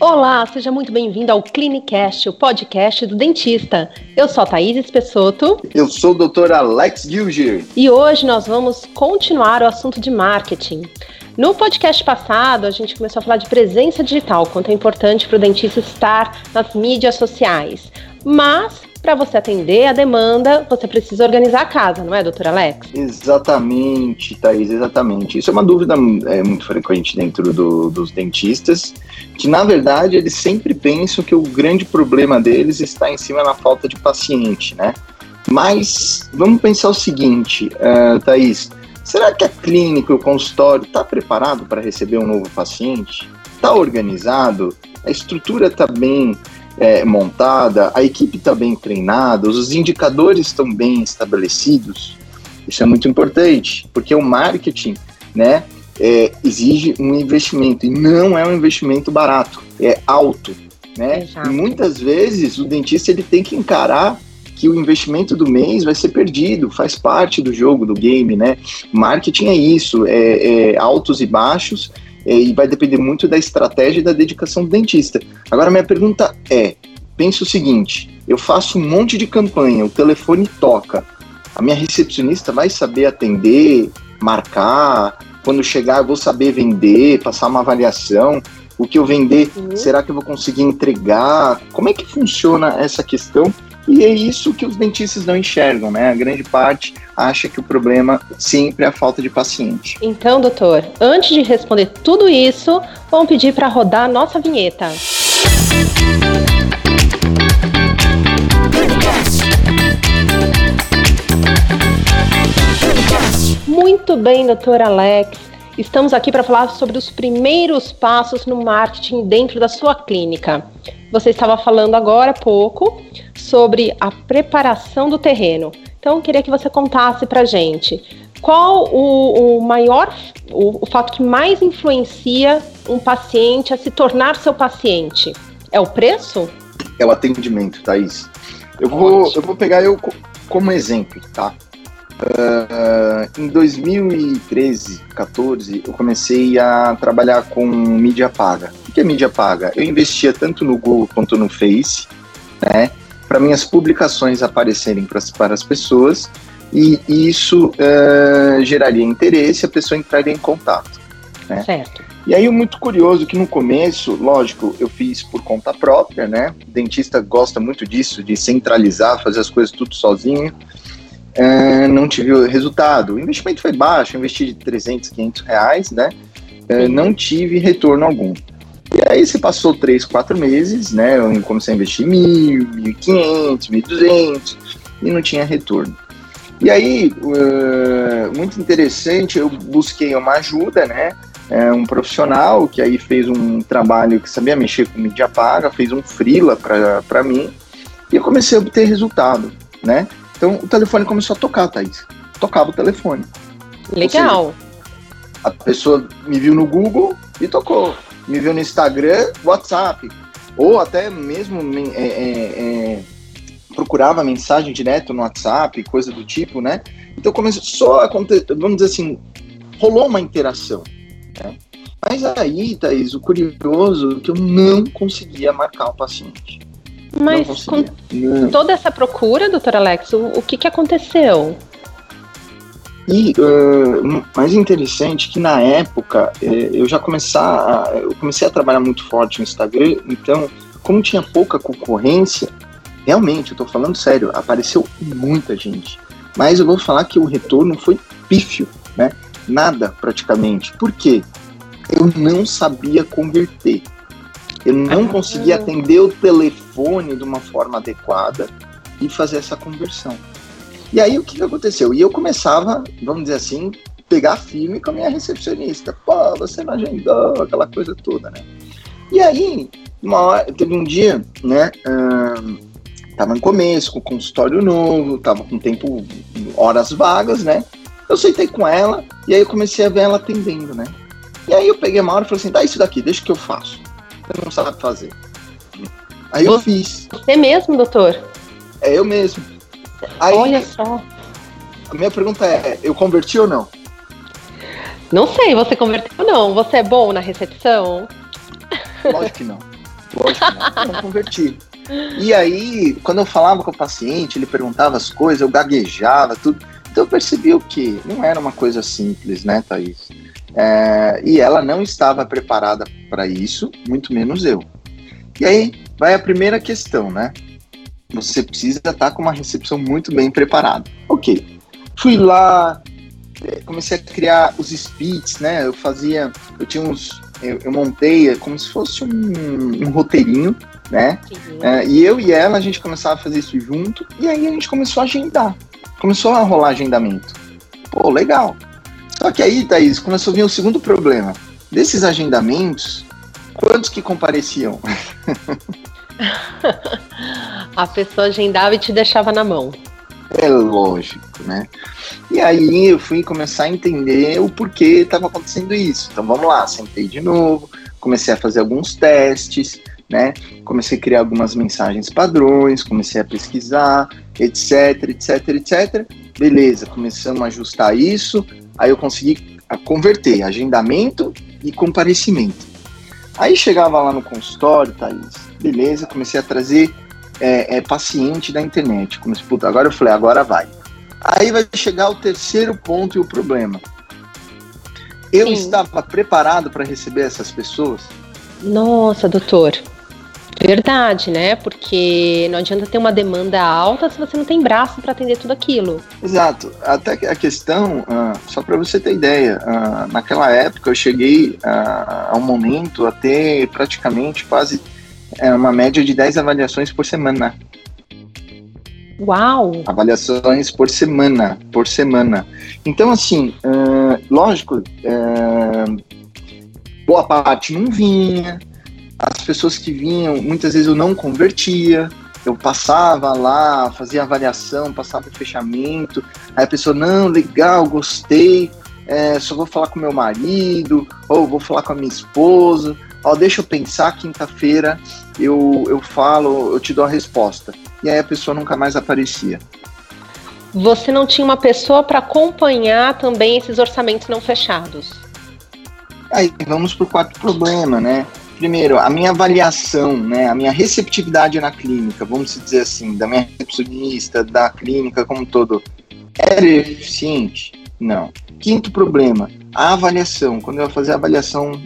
Olá, seja muito bem-vindo ao Clinicast, o podcast do dentista. Eu sou a Thaís Espessoto. Eu sou o Dr. Alex Gilgir. E hoje nós vamos continuar o assunto de marketing. No podcast passado, a gente começou a falar de presença digital, quanto é importante para o dentista estar nas mídias sociais. Mas para você atender a demanda, você precisa organizar a casa, não é, doutor Alex? Exatamente, Thaís, exatamente. Isso é uma dúvida é, muito frequente dentro do, dos dentistas, que na verdade eles sempre pensam que o grande problema deles está em cima da falta de paciente, né? Mas vamos pensar o seguinte, uh, Thaís, será que a clínica, o consultório está preparado para receber um novo paciente? Está organizado? A estrutura está bem é, montada, a equipe está bem treinada, os indicadores estão bem estabelecidos. Isso é muito importante, porque o marketing, né, é, exige um investimento e não é um investimento barato, é alto, né? E muitas vezes o dentista ele tem que encarar que o investimento do mês vai ser perdido, faz parte do jogo, do game, né? Marketing é isso, é, é altos e baixos, e vai depender muito da estratégia e da dedicação do dentista. Agora, minha pergunta é: pensa o seguinte, eu faço um monte de campanha, o telefone toca, a minha recepcionista vai saber atender, marcar, quando chegar eu vou saber vender, passar uma avaliação, o que eu vender, uhum. será que eu vou conseguir entregar? Como é que funciona essa questão? E é isso que os dentistas não enxergam, né? A grande parte acha que o problema sempre é a falta de paciente. Então, doutor, antes de responder tudo isso, vamos pedir para rodar a nossa vinheta. Muito bem, doutor Alex. Estamos aqui para falar sobre os primeiros passos no marketing dentro da sua clínica. Você estava falando agora há pouco sobre a preparação do terreno. Então, eu queria que você contasse para gente qual o, o maior, o, o, fato que mais influencia um paciente a se tornar seu paciente? É o preço? É o atendimento, Thaís. Eu vou, eu vou pegar eu como exemplo, tá? Uh, em 2013, 14, eu comecei a trabalhar com mídia paga. O que é mídia paga? Eu investia tanto no Google quanto no Face, né, para minhas publicações aparecerem pra, para as pessoas e isso uh, geraria interesse, a pessoa entraria em contato. Né? Certo. E aí, muito curioso que no começo, lógico, eu fiz por conta própria, né? O dentista gosta muito disso, de centralizar, fazer as coisas tudo sozinho. Uh, não tive resultado. O investimento foi baixo, investi de 300, 500 reais, né? Uh, não tive retorno algum. E aí se passou 3, 4 meses, né? Eu comecei a investir mil, 1.500, 1.200 e não tinha retorno. E aí, uh, muito interessante, eu busquei uma ajuda, né? É, um profissional que aí fez um trabalho que sabia mexer com mídia paga, fez um freela para mim e eu comecei a obter resultado, né? Então o telefone começou a tocar, Thaís. Tocava o telefone. Legal. Seja, a pessoa me viu no Google e tocou. Me viu no Instagram, WhatsApp. Ou até mesmo é, é, é, procurava mensagem direto no WhatsApp, coisa do tipo, né? Então começou a acontecer, vamos dizer assim, rolou uma interação. Né? Mas aí, Thaís, o curioso é que eu não conseguia marcar o paciente. Mas com toda essa procura, doutor Alex, o, o que, que aconteceu? E uh, mais interessante que na época eh, eu já começar a, eu comecei a trabalhar muito forte no Instagram, então como tinha pouca concorrência, realmente, eu tô falando sério, apareceu muita gente. Mas eu vou falar que o retorno foi pífio, né? Nada praticamente. Por quê? Eu não sabia converter. Eu não ah. conseguia atender o telefone de uma forma adequada e fazer essa conversão. E aí o que, que aconteceu? E eu começava, vamos dizer assim, pegar firme com a minha recepcionista. Pô, você não agendou, aquela coisa toda, né? E aí, uma hora, teve um dia, né? Hum, tava no começo, com consultório novo, tava com tempo, horas vagas, né? Eu sentei com ela e aí eu comecei a ver ela atendendo, né? E aí eu peguei uma hora e falei assim, dá isso daqui, deixa que eu faço você não sabe fazer. Aí eu fiz. Você mesmo, doutor? É eu mesmo. Aí, Olha só. A minha pergunta é, eu converti ou não? Não sei, você converteu ou não? Você é bom na recepção? Lógico que não. lógico, não, não converti. E aí, quando eu falava com o paciente, ele perguntava as coisas, eu gaguejava, tudo. Então eu percebi o que não era uma coisa simples, né, Thaís? É, e ela não estava preparada para isso, muito menos eu. E aí vai a primeira questão, né? Você precisa estar com uma recepção muito bem preparada. Ok, fui lá, é, comecei a criar os speeds, né? Eu fazia, eu tinha uns, eu, eu montei como se fosse um, um roteirinho, né? Uhum. É, e eu e ela a gente começava a fazer isso junto e aí a gente começou a agendar, começou a rolar agendamento. Pô, legal. Só que aí, Thaís, começou a vir o segundo problema. Desses agendamentos, quantos que compareciam? a pessoa agendava e te deixava na mão. É lógico, né? E aí eu fui começar a entender o porquê estava acontecendo isso. Então vamos lá, sentei de novo, comecei a fazer alguns testes, né? Comecei a criar algumas mensagens padrões, comecei a pesquisar, etc, etc, etc. Beleza, começamos a ajustar isso, aí eu consegui converter agendamento e comparecimento. Aí chegava lá no consultório, Thaís, beleza, comecei a trazer é, é, paciente da internet. Comecei, puta, agora eu falei, agora vai. Aí vai chegar o terceiro ponto e o problema. Eu Sim. estava preparado para receber essas pessoas? Nossa, doutor. Verdade, né? Porque não adianta ter uma demanda alta se você não tem braço para atender tudo aquilo. Exato. Até a questão, uh, só para você ter ideia, uh, naquela época eu cheguei uh, a um momento a ter praticamente quase é, uma média de 10 avaliações por semana. Uau! Avaliações por semana, por semana. Então, assim, lógico, boa parte não vinha, as pessoas que vinham, muitas vezes eu não convertia, eu passava lá, fazia avaliação, passava o fechamento, aí a pessoa, não, legal, gostei, é, só vou falar com meu marido, ou vou falar com a minha esposa, ó, deixa eu pensar, quinta-feira eu, eu falo, eu te dou a resposta. E aí a pessoa nunca mais aparecia. Você não tinha uma pessoa para acompanhar também esses orçamentos não fechados? Aí vamos para o quarto problema, né? Primeiro, a minha avaliação, né, a minha receptividade na clínica, vamos dizer assim, da minha recepcionista, da clínica como um todo, era eficiente? Não. Quinto problema, a avaliação. Quando eu ia fazer a avaliação,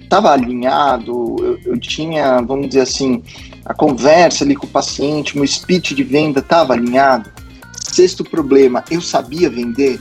estava é, é, alinhado, eu, eu, tinha, vamos dizer assim, a conversa ali com o paciente, meu speech de venda estava alinhado. Sexto problema, eu sabia vender?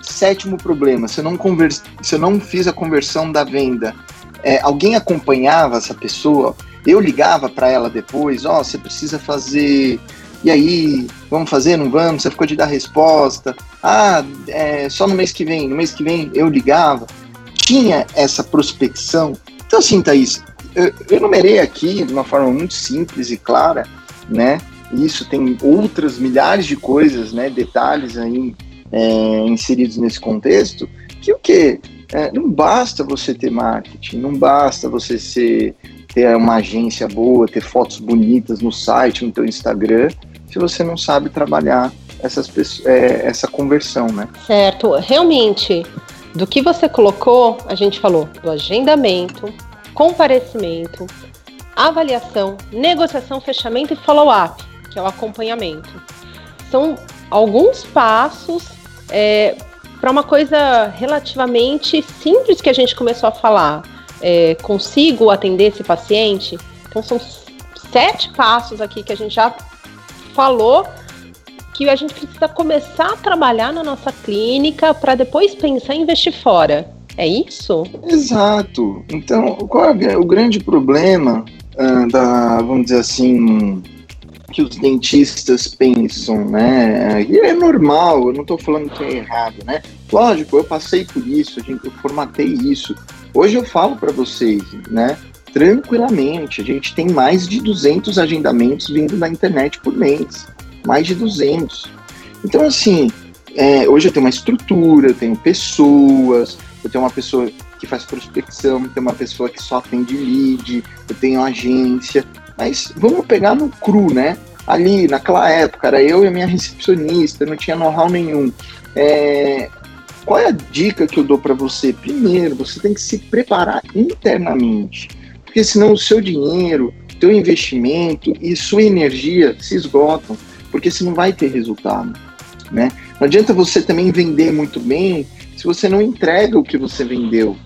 Sétimo problema, se eu não, convers... se eu não fiz a conversão da venda é, alguém acompanhava essa pessoa, eu ligava para ela depois, ó, oh, você precisa fazer, e aí, vamos fazer, não vamos? Você ficou de dar resposta, ah, é, só no mês que vem, no mês que vem eu ligava, tinha essa prospecção. Então assim, Thaís, eu, enumerei aqui de uma forma muito simples e clara, né, isso tem outras milhares de coisas, né, detalhes aí é, inseridos nesse contexto, que o que? É, não basta você ter marketing, não basta você ser, ter uma agência boa, ter fotos bonitas no site, no teu Instagram, se você não sabe trabalhar essas, é, essa conversão, né? Certo. Realmente, do que você colocou, a gente falou do agendamento, comparecimento, avaliação, negociação, fechamento e follow-up, que é o acompanhamento. São alguns passos é, para uma coisa relativamente simples que a gente começou a falar. É, consigo atender esse paciente? Então são sete passos aqui que a gente já falou que a gente precisa começar a trabalhar na nossa clínica para depois pensar em investir fora. É isso? Exato. Então, qual é o grande problema uh, da, vamos dizer assim, que os dentistas pensam, né? E é normal, eu não estou falando que é errado, né? Lógico, eu passei por isso, eu formatei isso. Hoje eu falo para vocês, né? Tranquilamente, a gente tem mais de 200 agendamentos vindo da internet por mês, mais de 200. Então, assim, é, hoje eu tenho uma estrutura, eu tenho pessoas, eu tenho uma pessoa que faz prospecção, eu tenho uma pessoa que só atende lead, eu tenho agência, mas vamos pegar no cru, né? Ali, naquela época, era eu e a minha recepcionista, não tinha know-how nenhum. É, qual é a dica que eu dou para você? Primeiro, você tem que se preparar internamente. Porque senão o seu dinheiro, teu investimento e sua energia se esgotam, porque você não vai ter resultado, né? Não adianta você também vender muito bem se você não entrega o que você vendeu.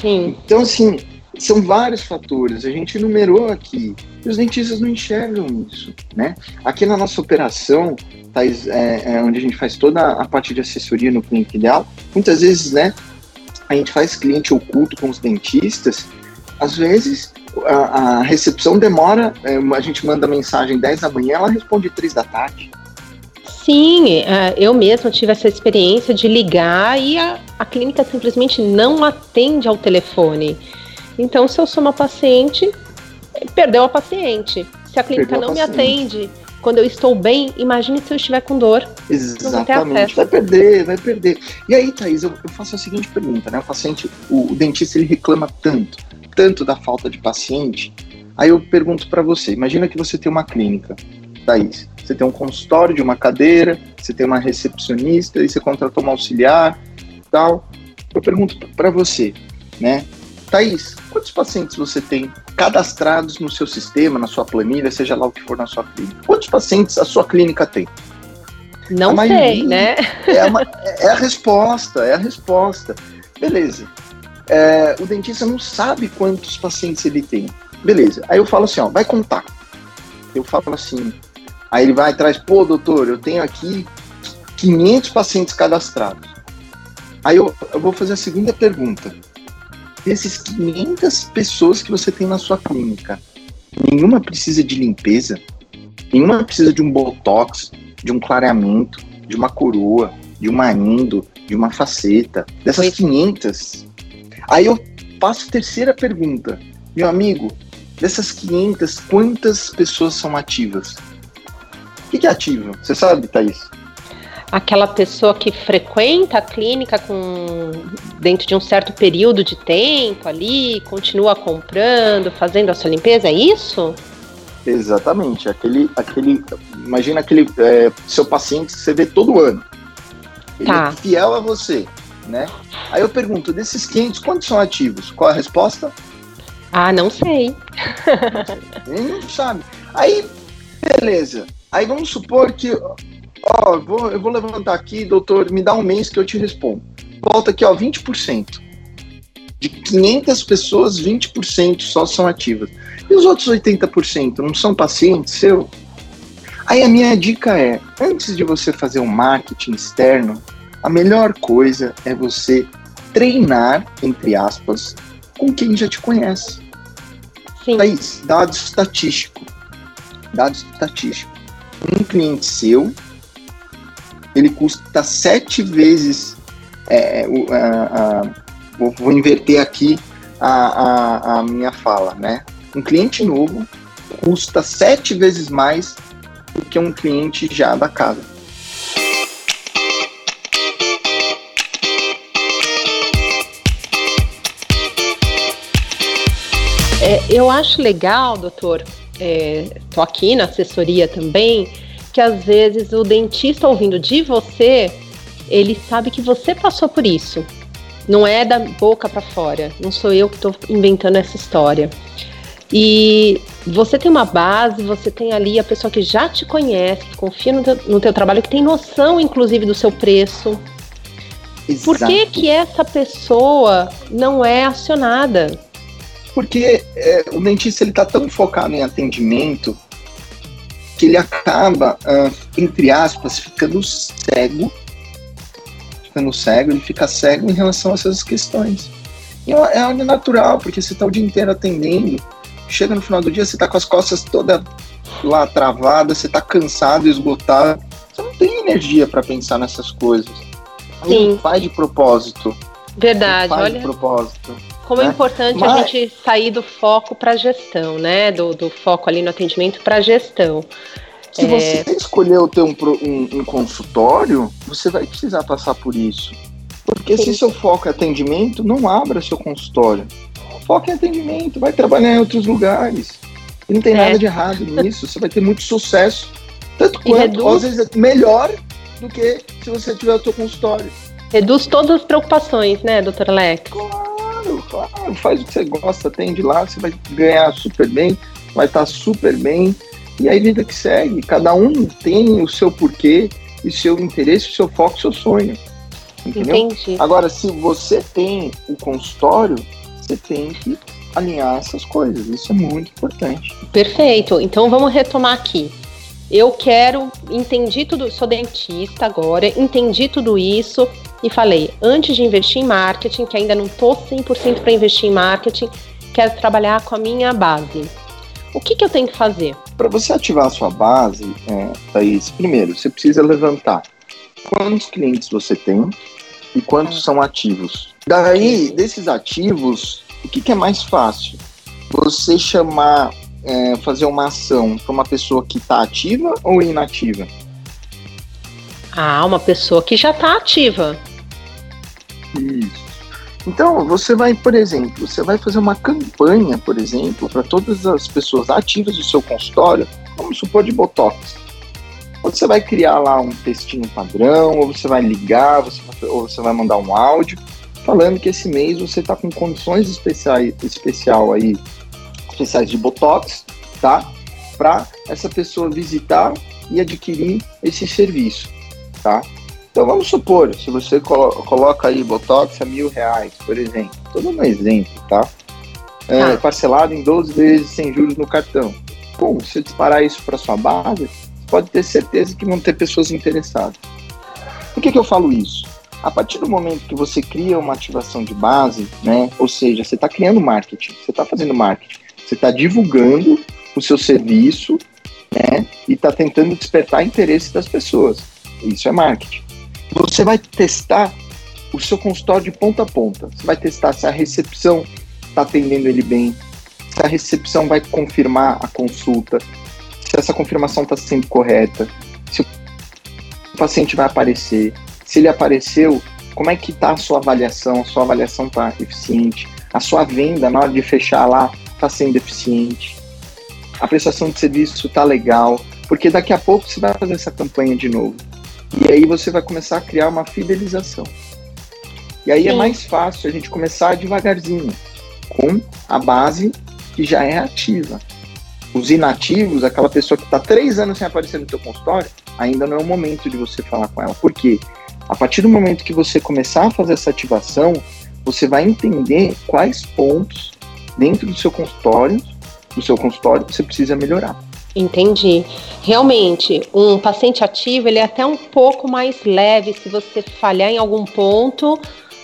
Sim. Então, assim, são vários fatores, a gente numerou aqui, e os dentistas não enxergam isso, né? Aqui na nossa operação, Thais, é, é, onde a gente faz toda a parte de assessoria no Clínico Ideal, muitas vezes, né, a gente faz cliente oculto com os dentistas, às vezes a, a recepção demora, é, a gente manda mensagem 10 da manhã, ela responde 3 da tarde. Sim, é, eu mesma tive essa experiência de ligar e a, a clínica simplesmente não atende ao telefone. Então, se eu sou uma paciente, perdeu a paciente. Se a clínica perdeu não me atende quando eu estou bem, imagine se eu estiver com dor. Exatamente, vai perder, vai perder. E aí, Thaís, eu, eu faço a seguinte pergunta, né? O paciente, o, o dentista, ele reclama tanto, tanto da falta de paciente. Aí eu pergunto para você, imagina que você tem uma clínica, Thaís. Você tem um consultório de uma cadeira, você tem uma recepcionista e você contratou uma auxiliar, tal. Eu pergunto para você, né? Thaís, quantos pacientes você tem cadastrados no seu sistema, na sua planilha, seja lá o que for na sua clínica? Quantos pacientes a sua clínica tem? Não sei, né? É, uma, é, a resposta, é a resposta. Beleza. É, o dentista não sabe quantos pacientes ele tem. Beleza. Aí eu falo assim, ó, vai contar. Eu falo assim, aí ele vai atrás, pô, doutor, eu tenho aqui 500 pacientes cadastrados. Aí eu, eu vou fazer a segunda pergunta desses 500 pessoas que você tem na sua clínica, nenhuma precisa de limpeza, nenhuma precisa de um botox, de um clareamento, de uma coroa, de uma endo, de uma faceta. Dessas Foi. 500. Aí eu faço a terceira pergunta. Meu amigo, dessas 500, quantas pessoas são ativas? O que é ativo? Você sabe, Thaís? Aquela pessoa que frequenta a clínica com dentro de um certo período de tempo ali, continua comprando, fazendo a sua limpeza, é isso? Exatamente, aquele, aquele, imagina aquele é, seu paciente que você vê todo ano, ele tá. é fiel a você, né? Aí eu pergunto, desses clientes, quantos são ativos? Qual a resposta? Ah, não sei. Ele não sabe. Aí, beleza. Aí vamos supor que Ó, eu vou, eu vou levantar aqui, doutor, me dá um mês que eu te respondo. Volta aqui, ó, 20%. De 500 pessoas, 20% só são ativas. E os outros 80% não são pacientes seu? Aí a minha dica é, antes de você fazer um marketing externo, a melhor coisa é você treinar, entre aspas, com quem já te conhece. Sim. Thaís, dado estatístico. Dado estatístico. Um cliente seu ele custa sete vezes. É, o, a, a, vou, inverter aqui a, a, minha fala, né? Um cliente novo custa sete vezes mais do que um cliente já da casa. É, eu acho legal, doutor, estou é, aqui na assessoria também, que às vezes o dentista ouvindo de você, ele sabe que você passou por isso. Não é da boca para fora. Não sou eu que estou inventando essa história. E você tem uma base, você tem ali a pessoa que já te conhece, que confia no teu, no teu trabalho, que tem noção, inclusive, do seu preço. Exato. Por que, que essa pessoa não é acionada? Porque é, o dentista ele está tão focado em atendimento que ele acaba, uh, entre aspas, ficando cego, ficando cego, ele fica cego em relação a essas questões. E é, é algo natural, porque você está o dia inteiro atendendo, chega no final do dia, você está com as costas toda lá travadas, você está cansado, esgotado, você não tem energia para pensar nessas coisas. Sim. Faz de propósito. Verdade, faz olha. De propósito. Como é né? é importante Mas... a gente sair do foco para gestão, né? Do, do foco ali no atendimento para gestão. Se é... você escolheu ter um, um, um, consultório, você vai precisar passar por isso. Porque Sim. se seu foco é atendimento, não abra seu consultório. Foque em atendimento, vai trabalhar em outros lugares. E não tem é. nada de errado nisso. Você vai ter muito sucesso. Tanto quanto, reduz... às vezes, melhor do que se você tiver o seu consultório. Reduz todas as preocupações, né, doutora Alex? Claro Claro, claro, faz o que você gosta, atende lá, você vai ganhar super bem, vai estar super bem, e aí vida que segue. Cada um tem o seu porquê, e seu interesse, o seu foco, o seu sonho. Entendeu? Entendi. Agora, se você tem o consultório, você tem que alinhar essas coisas. Isso é muito importante. Perfeito. Então vamos retomar aqui. Eu quero, entendi tudo, sou dentista agora, entendi tudo isso e falei, antes de investir em marketing, que ainda não estou 100% para investir em marketing, quero trabalhar com a minha base. O que, que eu tenho que fazer? Para você ativar a sua base, é, Thaís, primeiro, você precisa levantar quantos clientes você tem e quantos ah. são ativos. Daí, desses ativos, o que, que é mais fácil? Você chamar, é, fazer uma ação para uma pessoa que está ativa ou inativa? Ah, uma pessoa que já está ativa. Isso. Então, você vai, por exemplo, você vai fazer uma campanha, por exemplo, para todas as pessoas ativas do seu consultório, vamos supor de Botox. Você vai criar lá um textinho padrão, ou você vai ligar, você vai, ou você vai mandar um áudio falando que esse mês você está com condições especiais, especial aí, especiais de Botox, tá? Para essa pessoa visitar e adquirir esse serviço, tá? Então vamos supor, se você colo coloca aí Botox a mil reais, por exemplo, todo um exemplo, tá? É, ah. Parcelado em 12 vezes sem juros no cartão. Bom, se disparar isso para sua base, pode ter certeza que vão ter pessoas interessadas. Por que, que eu falo isso? A partir do momento que você cria uma ativação de base, né, ou seja, você está criando marketing, você está fazendo marketing, você está divulgando o seu serviço, né, e está tentando despertar interesse das pessoas. Isso é marketing. Você vai testar o seu consultório de ponta a ponta. Você vai testar se a recepção está atendendo ele bem, se a recepção vai confirmar a consulta, se essa confirmação está sendo correta, se o paciente vai aparecer, se ele apareceu, como é que está a sua avaliação? A sua avaliação está eficiente? A sua venda na hora de fechar lá está sendo eficiente? A prestação de serviço está legal? Porque daqui a pouco você vai fazer essa campanha de novo. E aí você vai começar a criar uma fidelização. E aí é Sim. é mais fácil a gente começar devagarzinho, com a base que já é ativa. Os inativos, aquela pessoa que está três anos sem aparecer no teu consultório, ainda não é o momento de você falar com ela. Por quê? A partir do momento que você começar a fazer essa ativação, você vai entender quais pontos dentro do seu consultório, do seu consultório, você precisa melhorar. Entendi. Realmente, um paciente ativo ele é até um pouco mais leve se você falhar em algum ponto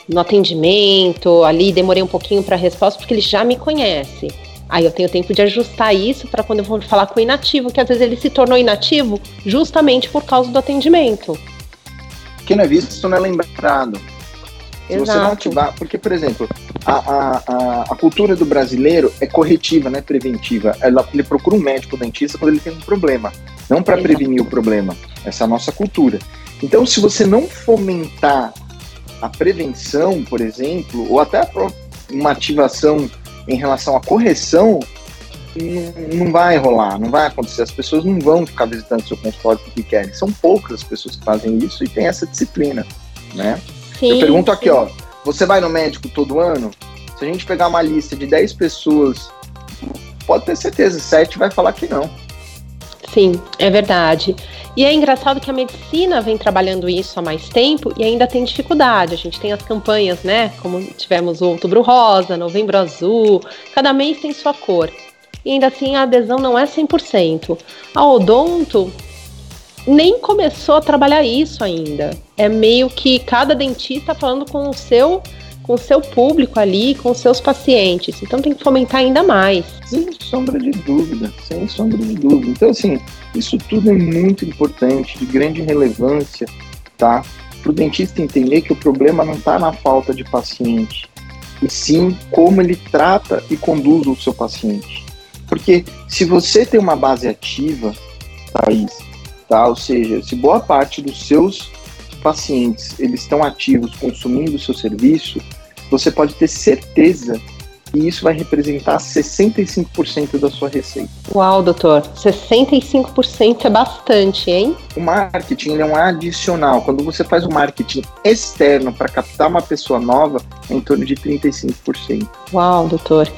no atendimento, ali demorei um pouquinho para a resposta porque ele já me conhece. Aí eu tenho tempo de ajustar isso para quando eu vou falar com o inativo, que às vezes ele se tornou inativo justamente por causa do atendimento. Quem não é visto não é lembrado. Se Exato. você não ativar, porque, por exemplo, a, a, a, cultura do brasileiro é corretiva, não é preventiva. Ela, ele procura um médico dentista quando ele tem um problema, não para prevenir o problema. Essa é a nossa cultura. Então, se você não fomentar a prevenção, por exemplo, ou até uma ativação em relação à correção, não, não vai rolar, não vai acontecer. As pessoas não vão ficar visitando seu consultório porque querem. São poucas as pessoas que fazem isso e tem essa disciplina, né? Sim, Eu pergunto aqui, sim. ó, você vai no médico todo ano? Se a gente pegar uma lista de 10 pessoas, pode ter certeza, 7 vai falar que não. Sim, é verdade. E é engraçado que a medicina vem trabalhando isso há mais tempo e ainda tem dificuldade. A gente tem as campanhas, né? Como tivemos o Outubro Rosa, Novembro Azul, cada mês tem sua cor. E ainda assim a adesão não é 100%. A Odonto nem começou a trabalhar isso ainda. É meio que cada dentista falando com o seu com o seu público ali, com os seus pacientes. Então tem que fomentar ainda mais. Sem sombra de dúvida, sem sombra de dúvida. Então, assim, isso tudo é muito importante, de grande relevância, tá? Para o dentista entender que o problema não está na falta de paciente, e sim como ele trata e conduz o seu paciente. Porque se você tem uma base ativa, Thaís, tá? Ou seja, se boa parte dos seus pacientes eles estão ativos consumindo o seu serviço, você pode ter certeza e isso vai representar 65% da sua receita. Uau, doutor, 65% é bastante, hein? O marketing é um adicional. Quando você faz um marketing externo para captar uma pessoa nova, é em torno de 35%. Uau, doutor.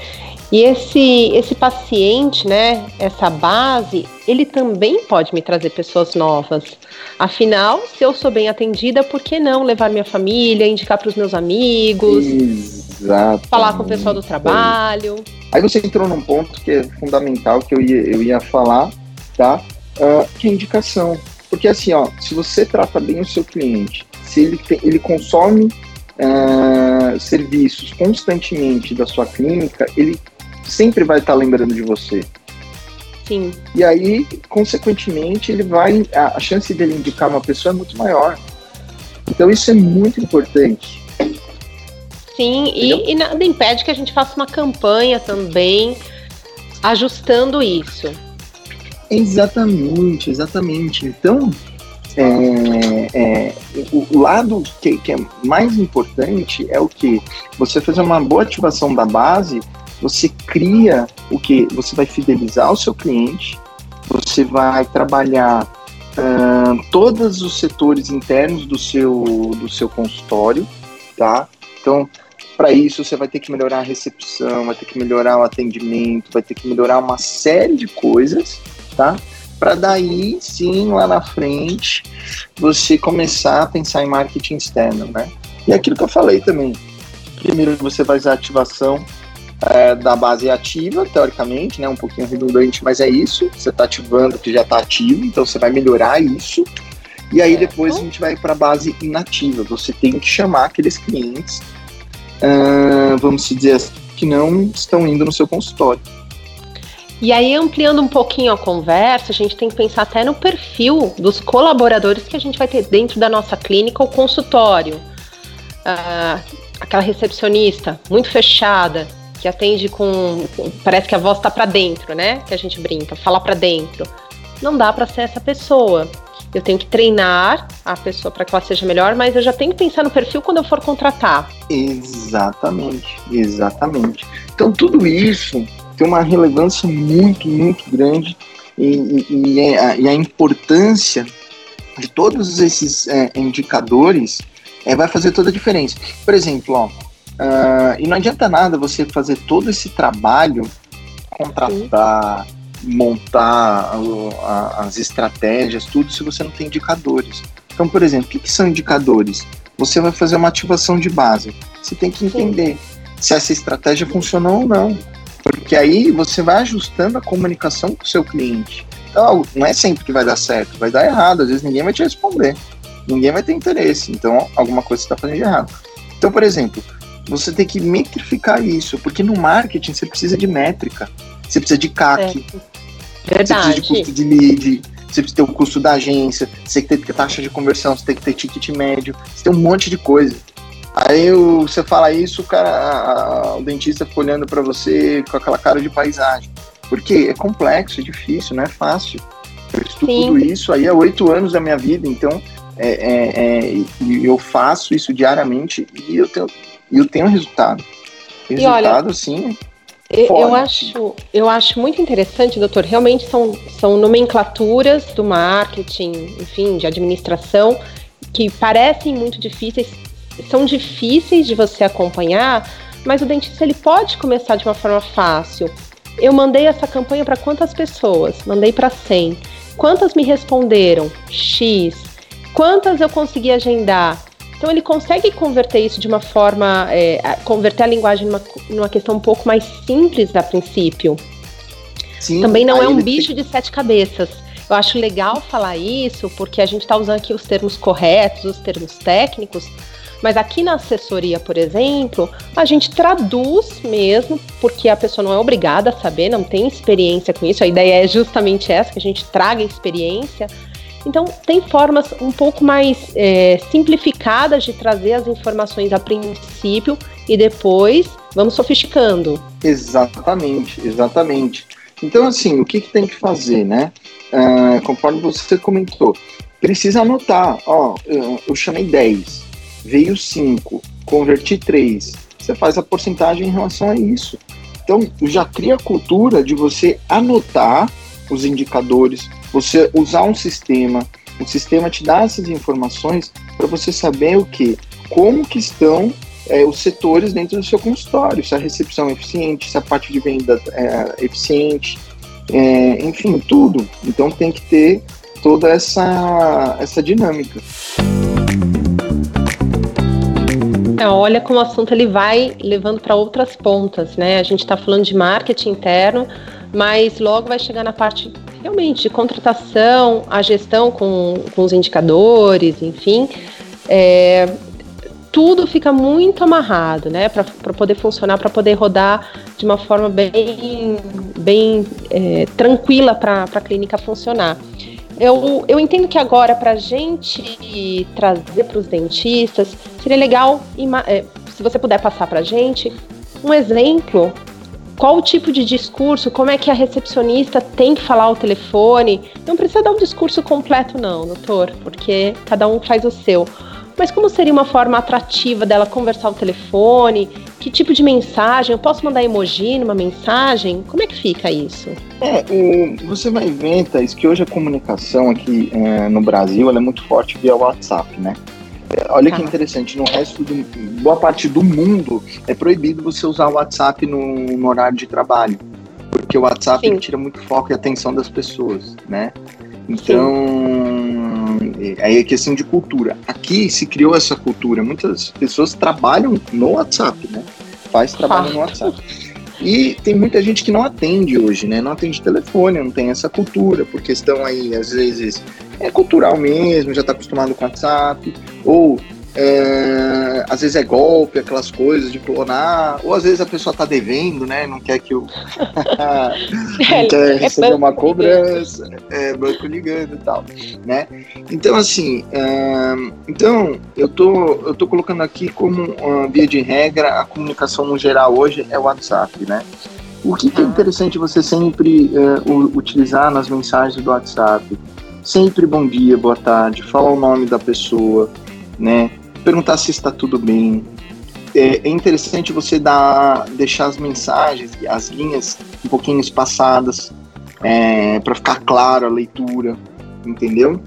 E esse, esse paciente, né, essa base, ele também pode me trazer pessoas novas. Afinal, se eu sou bem atendida, por que não levar minha família, indicar para os meus amigos, Exatamente. falar com o pessoal do trabalho? Aí você entrou num ponto que é fundamental que eu ia, eu ia falar, tá? Uh, que é indicação. Porque assim, ó, se você trata bem o seu cliente, se ele, tem, ele consome uh, serviços constantemente da sua clínica, ele sempre vai estar lembrando de você. Sim. E aí, consequentemente, ele vai. A, a chance dele indicar uma pessoa é muito maior. Então isso é muito importante. Sim, e, e, nada impede que a gente faça uma campanha também ajustando isso. Exatamente, exatamente. Então, é, é, o, o, lado que, que, é mais importante é o que? Você fazer uma boa ativação da base você cria o que? Você vai fidelizar o seu cliente, você vai trabalhar uh, todos os setores internos do seu, do seu consultório, tá? Então, para isso, você vai ter que melhorar a recepção, vai ter que melhorar o atendimento, vai ter que melhorar uma série de coisas, tá? Para daí, sim, lá na frente, você começar a pensar em marketing externo, né? E aquilo que eu falei também. Primeiro, você vai usar ativação é, da base ativa, teoricamente, né? Um pouquinho redundante, mas é isso. Você está ativando o que já está ativo, então você vai melhorar isso. E aí depois a gente vai para a base inativa. Você tem que chamar aqueles clientes, uh, vamos dizer assim, que não estão indo no seu consultório. E aí, ampliando um pouquinho a conversa, a gente tem que pensar até no perfil dos colaboradores que a gente vai ter dentro da nossa clínica ou consultório. Uh, aquela recepcionista muito fechada, que atende com. Parece que a voz está para dentro, né? Que a gente brinca, fala para dentro. Não dá para ser essa pessoa. Eu tenho que treinar a pessoa para que ela seja melhor, mas eu já tenho que pensar no perfil quando eu for contratar. Exatamente, exatamente. Então tudo isso tem uma relevância muito, muito grande e, e, e, a, e a, importância de todos esses é, indicadores é, vai fazer toda a diferença. Por exemplo, ó, Uh, e não adianta nada você fazer todo esse trabalho, contratar, Sim. montar as estratégias, tudo, se você não tem indicadores. Então, por exemplo, o que, que são indicadores? Você vai fazer uma ativação de base. Você tem que entender Sim. se essa estratégia funcionou ou não. Porque aí você vai ajustando a comunicação com o seu cliente. Então, não é sempre que vai dar certo, vai dar errado. Às vezes ninguém vai te responder, ninguém vai ter interesse. Então, alguma coisa você está fazendo de errado. Então, por exemplo, você tem que metrificar isso, porque no marketing você precisa de métrica, você precisa de CAC, é. você precisa de custo de lead, você precisa ter o custo da agência, você tem que ter taxa de conversão, você tem que ter ticket médio, você tem um monte de coisa. Aí você fala isso, o cara, a, o dentista fica olhando para você com aquela cara de paisagem. Porque é complexo, é difícil, não é fácil. Eu estudo Sim. tudo isso aí há oito anos da minha vida, então é, é, é, eu faço isso diariamente e eu tenho e eu tenho resultado. Resultado, olha, sim. Eu acho, eu acho muito interessante, doutor. Realmente são, são nomenclaturas do marketing, enfim, de administração, que parecem muito difíceis, são difíceis de você acompanhar, mas o dentista ele pode começar de uma forma fácil. Eu mandei essa campanha para quantas pessoas? Mandei para 100. Quantas me responderam? X. Quantas eu consegui agendar? Então ele consegue converter isso de uma forma, é, converter a linguagem numa, numa questão um pouco mais simples a princípio. Sim, Também não é um bicho tem... de sete cabeças. Eu acho legal falar isso porque a gente está usando aqui os termos corretos, os termos técnicos, mas aqui na assessoria, por exemplo, a gente traduz mesmo, porque a pessoa não é obrigada a saber, não tem experiência com isso. A ideia é justamente essa, que a gente traga experiência então, tem formas um pouco mais é, simplificadas de trazer as informações a princípio e depois vamos sofisticando. Exatamente, exatamente. Então, assim, o que, que tem que fazer, né? Uh, conforme você comentou, precisa anotar. Ó, eu, eu chamei 10, veio 5, converti 3. você faz a porcentagem em relação a isso. Então, já cria a cultura de você anotar os indicadores, você usar um sistema, o sistema te dá essas informações para você saber o que, como que estão é, os setores dentro do seu consultório, se a recepção é eficiente, se a parte de venda é eficiente, é, enfim, tudo. Então tem que ter toda essa, essa dinâmica. É, olha como o assunto ele vai levando para outras pontas, né? A gente está falando de marketing interno, mas logo vai chegar na parte realmente contratação, a gestão com, com os indicadores, enfim. É, tudo fica muito amarrado, né, para poder funcionar, para poder rodar de uma forma bem, bem é, tranquila para a clínica funcionar. Eu, eu entendo que agora, para a gente trazer para os dentistas, seria legal, é, se você puder passar para a gente, um exemplo qual o tipo de discurso, como é que a recepcionista tem que falar ao telefone. Não precisa dar um discurso completo, não, doutor, porque cada um faz o seu. Mas como seria uma forma atrativa dela conversar ao telefone? Que tipo de mensagem? Eu posso mandar emoji numa mensagem? Como é que fica isso? É, o, você vai ver, Thaís, que hoje a comunicação aqui é, no Brasil é muito forte via WhatsApp, né? É, olha que tá. interessante, no resto do boa parte do mundo é proibido você usar o WhatsApp no, no horário de trabalho, porque o WhatsApp tira muito foco e atenção das pessoas, né? Então, aí é questão de cultura. Aqui se criou essa cultura. Muitas pessoas trabalham no WhatsApp, né? Faz trabalho no WhatsApp. E tem muita gente que não atende hoje, né? Não atende telefone, não tem essa cultura, por questão aí, às vezes, é cultural mesmo, já está acostumado com WhatsApp, ou é, às vezes é golpe, aquelas coisas de clonar, ou às vezes a pessoa tá devendo, né? Não quer que o. não quer é receber uma cobrança, é banco ligando e tal, né? Então, assim, é, então eu tô, eu tô colocando aqui como via de regra a comunicação no geral hoje é o WhatsApp, né? O que, que é interessante você sempre uh, utilizar nas mensagens do WhatsApp? Sempre bom dia, boa tarde, fala o nome da pessoa, né? Perguntar se está tudo bem. É, é interessante você dar, deixar as mensagens, as linhas um pouquinho espaçadas, é, para ficar claro a leitura, entendeu?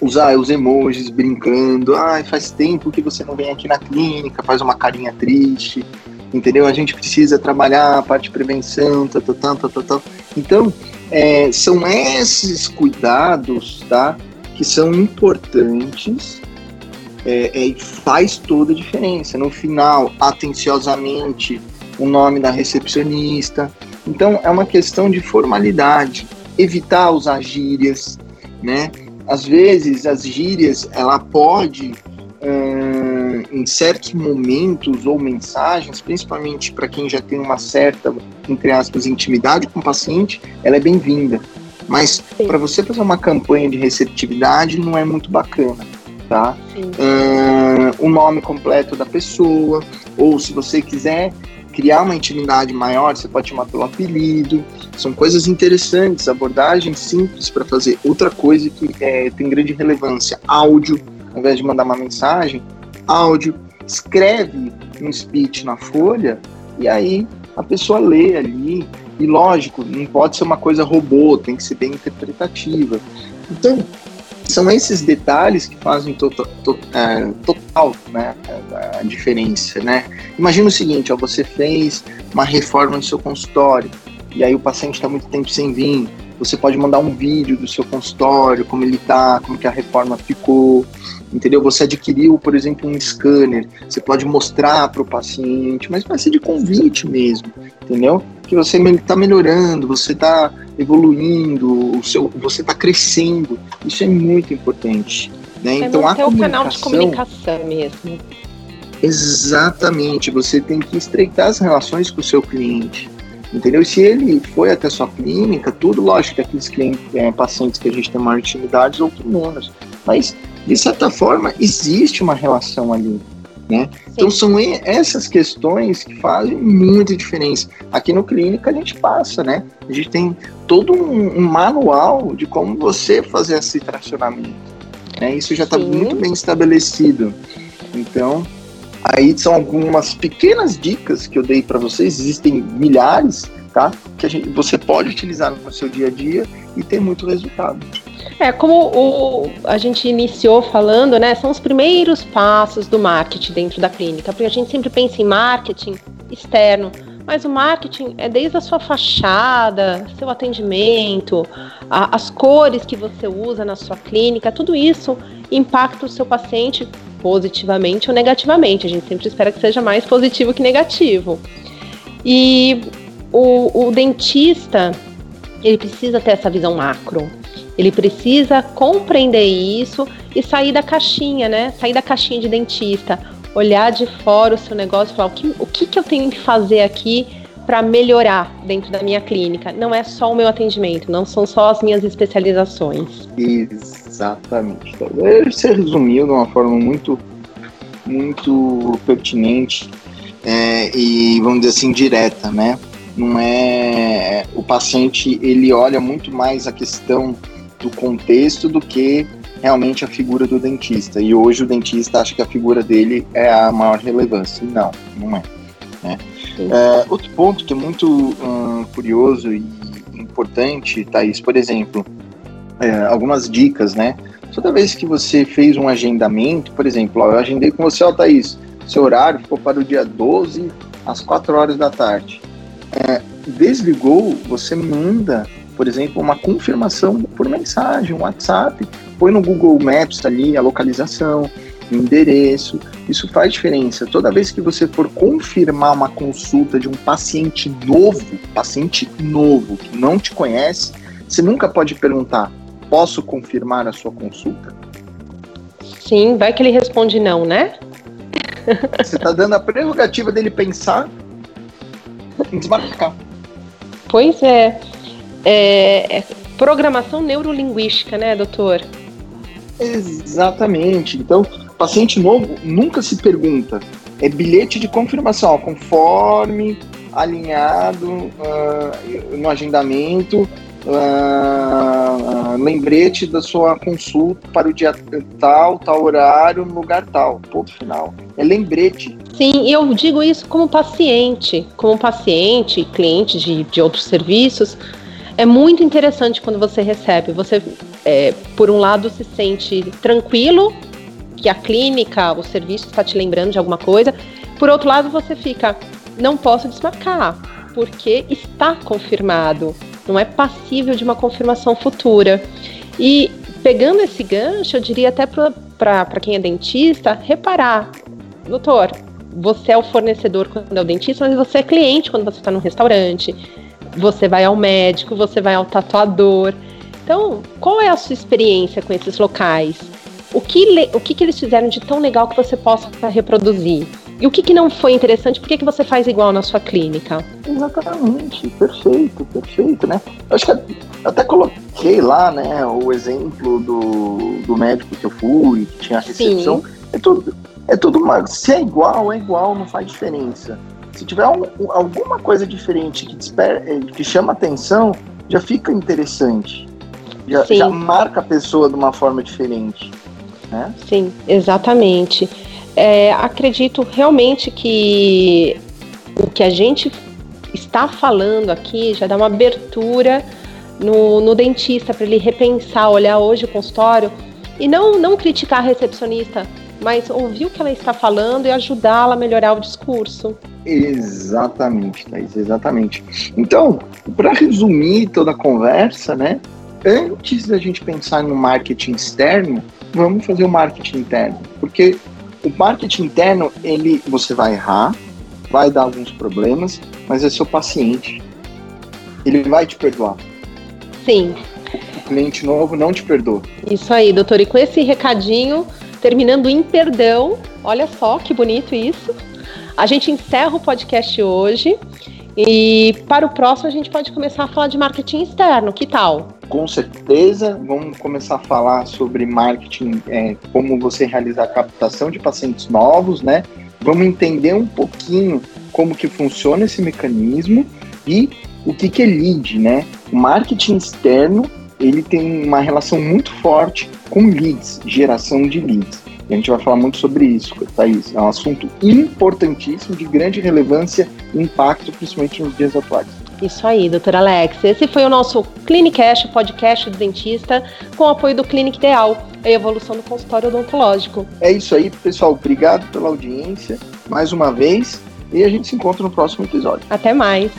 Usar os emojis brincando, ah, faz tempo que você não vem aqui na clínica, faz uma carinha triste, entendeu? A gente precisa trabalhar a parte de prevenção, tá, tá, tá, tá, tá, tá. Então, é, são esses cuidados, tá, que são importantes é, é, faz toda a diferença. No final, atenciosamente, o nome da recepcionista. Então, é uma questão de formalidade, evitar usar gírias, né? Às vezes, as gírias, ela pode, hum, em certos momentos ou mensagens, principalmente para quem já tem uma certa, entre aspas, intimidade com o paciente, ela é bem-vinda. Mas para você fazer uma campanha de receptividade não é muito bacana tá? Uh, o nome completo da pessoa, ou se você quiser criar uma intimidade maior, você pode chamar pelo apelido. São coisas interessantes, abordagens simples para fazer. Outra coisa que é, tem grande relevância: áudio, ao invés de mandar uma mensagem, áudio. Escreve um speech na folha e aí a pessoa lê ali. E lógico, não pode ser uma coisa robô, tem que ser bem interpretativa. Então, são esses detalhes que fazem to to é, total né, a diferença, né? Imagina o seguinte, ó, você fez uma reforma no seu consultório e aí o paciente está muito tempo sem vir, você pode mandar um vídeo do seu consultório, como ele está, como que a reforma ficou, entendeu? Você adquiriu, por exemplo, um scanner, você pode mostrar para o paciente, mas vai ser de convite mesmo, entendeu? Que você está melhorando, você está evoluindo, o seu, você está crescendo. Isso é muito importante. Né? É então, a comunicação, o canal de comunicação mesmo. Exatamente, você tem que estreitar as relações com o seu cliente. Entendeu? E se ele foi até sua clínica, tudo, lógico que aqueles clientes, é, pacientes que a gente tem maior intimidade, outros menos. Mas, de certa forma, existe uma relação ali. Né? Então são essas questões que fazem muita diferença. Aqui no clínica a gente passa, né? A gente tem todo um, um manual de como você fazer esse tracionamento. Né? Isso já está muito bem estabelecido. Então Aí são algumas pequenas dicas que eu dei para vocês, existem milhares, tá? Que gente, você pode utilizar no seu dia a dia e ter muito resultado. É, como o, a gente iniciou falando, né? São os primeiros passos do marketing dentro da clínica, porque a gente sempre pensa em marketing externo, mas o marketing é desde a sua fachada, seu atendimento, a, as cores que você usa na sua clínica, tudo isso impacta o seu paciente positivamente ou negativamente. A gente sempre espera que seja mais positivo que negativo. E o, o dentista, ele precisa ter essa visão macro. Ele precisa compreender isso e sair da caixinha, né? Sair da caixinha de dentista, olhar de fora o seu negócio e falar o que, o que, que eu tenho que fazer aqui para melhorar dentro da minha clínica. Não é só o meu atendimento, não são só as minhas especializações. Exatamente. Você resumiu de uma forma muito, muito pertinente é, e, vamos dizer assim, direta, né? Não é. O paciente ele olha muito mais a questão do contexto do que realmente a figura do dentista. E hoje o dentista acha que a figura dele é a maior relevância. Não, não é. Né? É, outro ponto que é muito hum, curioso e importante, Thaís, por exemplo, é, algumas dicas, né? Toda vez que você fez um agendamento, por exemplo, ó, eu agendei com você, ó, Thaís, seu horário ficou para o dia 12, às 4 horas da tarde. É, desligou, você manda, por exemplo, uma confirmação por mensagem, um WhatsApp, põe no Google Maps ali a localização, endereço. Isso faz diferença. Toda vez que você for confirmar uma consulta de um paciente novo, paciente novo que não te conhece, você nunca pode perguntar: posso confirmar a sua consulta? Sim, vai que ele responde não, né? Você está dando a prerrogativa dele pensar em desmarcar. Pois é. é. é programação neurolinguística, né, doutor? Exatamente. Então, paciente novo nunca se pergunta. É bilhete de confirmação, conforme alinhado uh, no agendamento, uh, lembrete da sua consulta para o dia tal, tal horário, lugar tal. Ponto final. É lembrete. Sim, eu digo isso como paciente, como paciente, cliente de, de outros serviços. É muito interessante quando você recebe. Você, é, por um lado, se sente tranquilo que a clínica, o serviço está te lembrando de alguma coisa. Por outro lado, você fica, não posso desmarcar, porque está confirmado, não é passível de uma confirmação futura. E pegando esse gancho, eu diria até para quem é dentista, reparar, doutor, você é o fornecedor quando é o dentista, mas você é cliente quando você está no restaurante você vai ao médico, você vai ao tatuador. Então, qual é a sua experiência com esses locais? O que, o que, que eles fizeram de tão legal que você possa reproduzir? E o que, que não foi interessante? Por que, que você faz igual na sua clínica? Exatamente, perfeito, perfeito, né? Acho que até coloquei lá, né, o exemplo do, do médico que eu fui, que tinha a recepção. Sim. É tudo, é tudo uma. Se é igual, é igual, não faz diferença. Se tiver um, alguma coisa diferente que, desper, eh, que chama atenção, já fica interessante. Já, já, marca a pessoa de uma forma diferente. Né? Sim, exatamente. É, acredito realmente que o que a gente está falando aqui já dá uma abertura no, no dentista para ele repensar, olhar hoje o consultório e não, não criticar a recepcionista, mas ouvir o que ela está falando e ajudá-la a melhorar o discurso. Exatamente, Thaís, exatamente. Então, para resumir toda a conversa, né? Antes da gente pensar no marketing externo, vamos fazer o marketing interno. Porque o marketing interno, ele, você vai errar, vai dar alguns problemas, mas é seu paciente. Ele vai te perdoar. Sim. O cliente novo não te perdoa. Isso aí, doutor. E com esse recadinho, terminando em perdão, olha só que bonito isso. A gente encerra o podcast hoje e para o próximo a gente pode começar a falar de marketing externo. Que tal? Com certeza, vamos começar a falar sobre marketing, é, como você realizar a captação de pacientes novos, né? Vamos entender um pouquinho como que funciona esse mecanismo e o que, que é lead, né? O marketing externo ele tem uma relação muito forte com leads, geração de leads. E a gente vai falar muito sobre isso, Thaís. É um assunto importantíssimo, de grande relevância e impacto, principalmente nos dias atuais. Isso aí, doutor Alex. Esse foi o nosso Clinicast, podcast do dentista, com o apoio do Clínica Ideal, a evolução do consultório odontológico. É isso aí, pessoal. Obrigado pela audiência mais uma vez e a gente se encontra no próximo episódio. Até mais.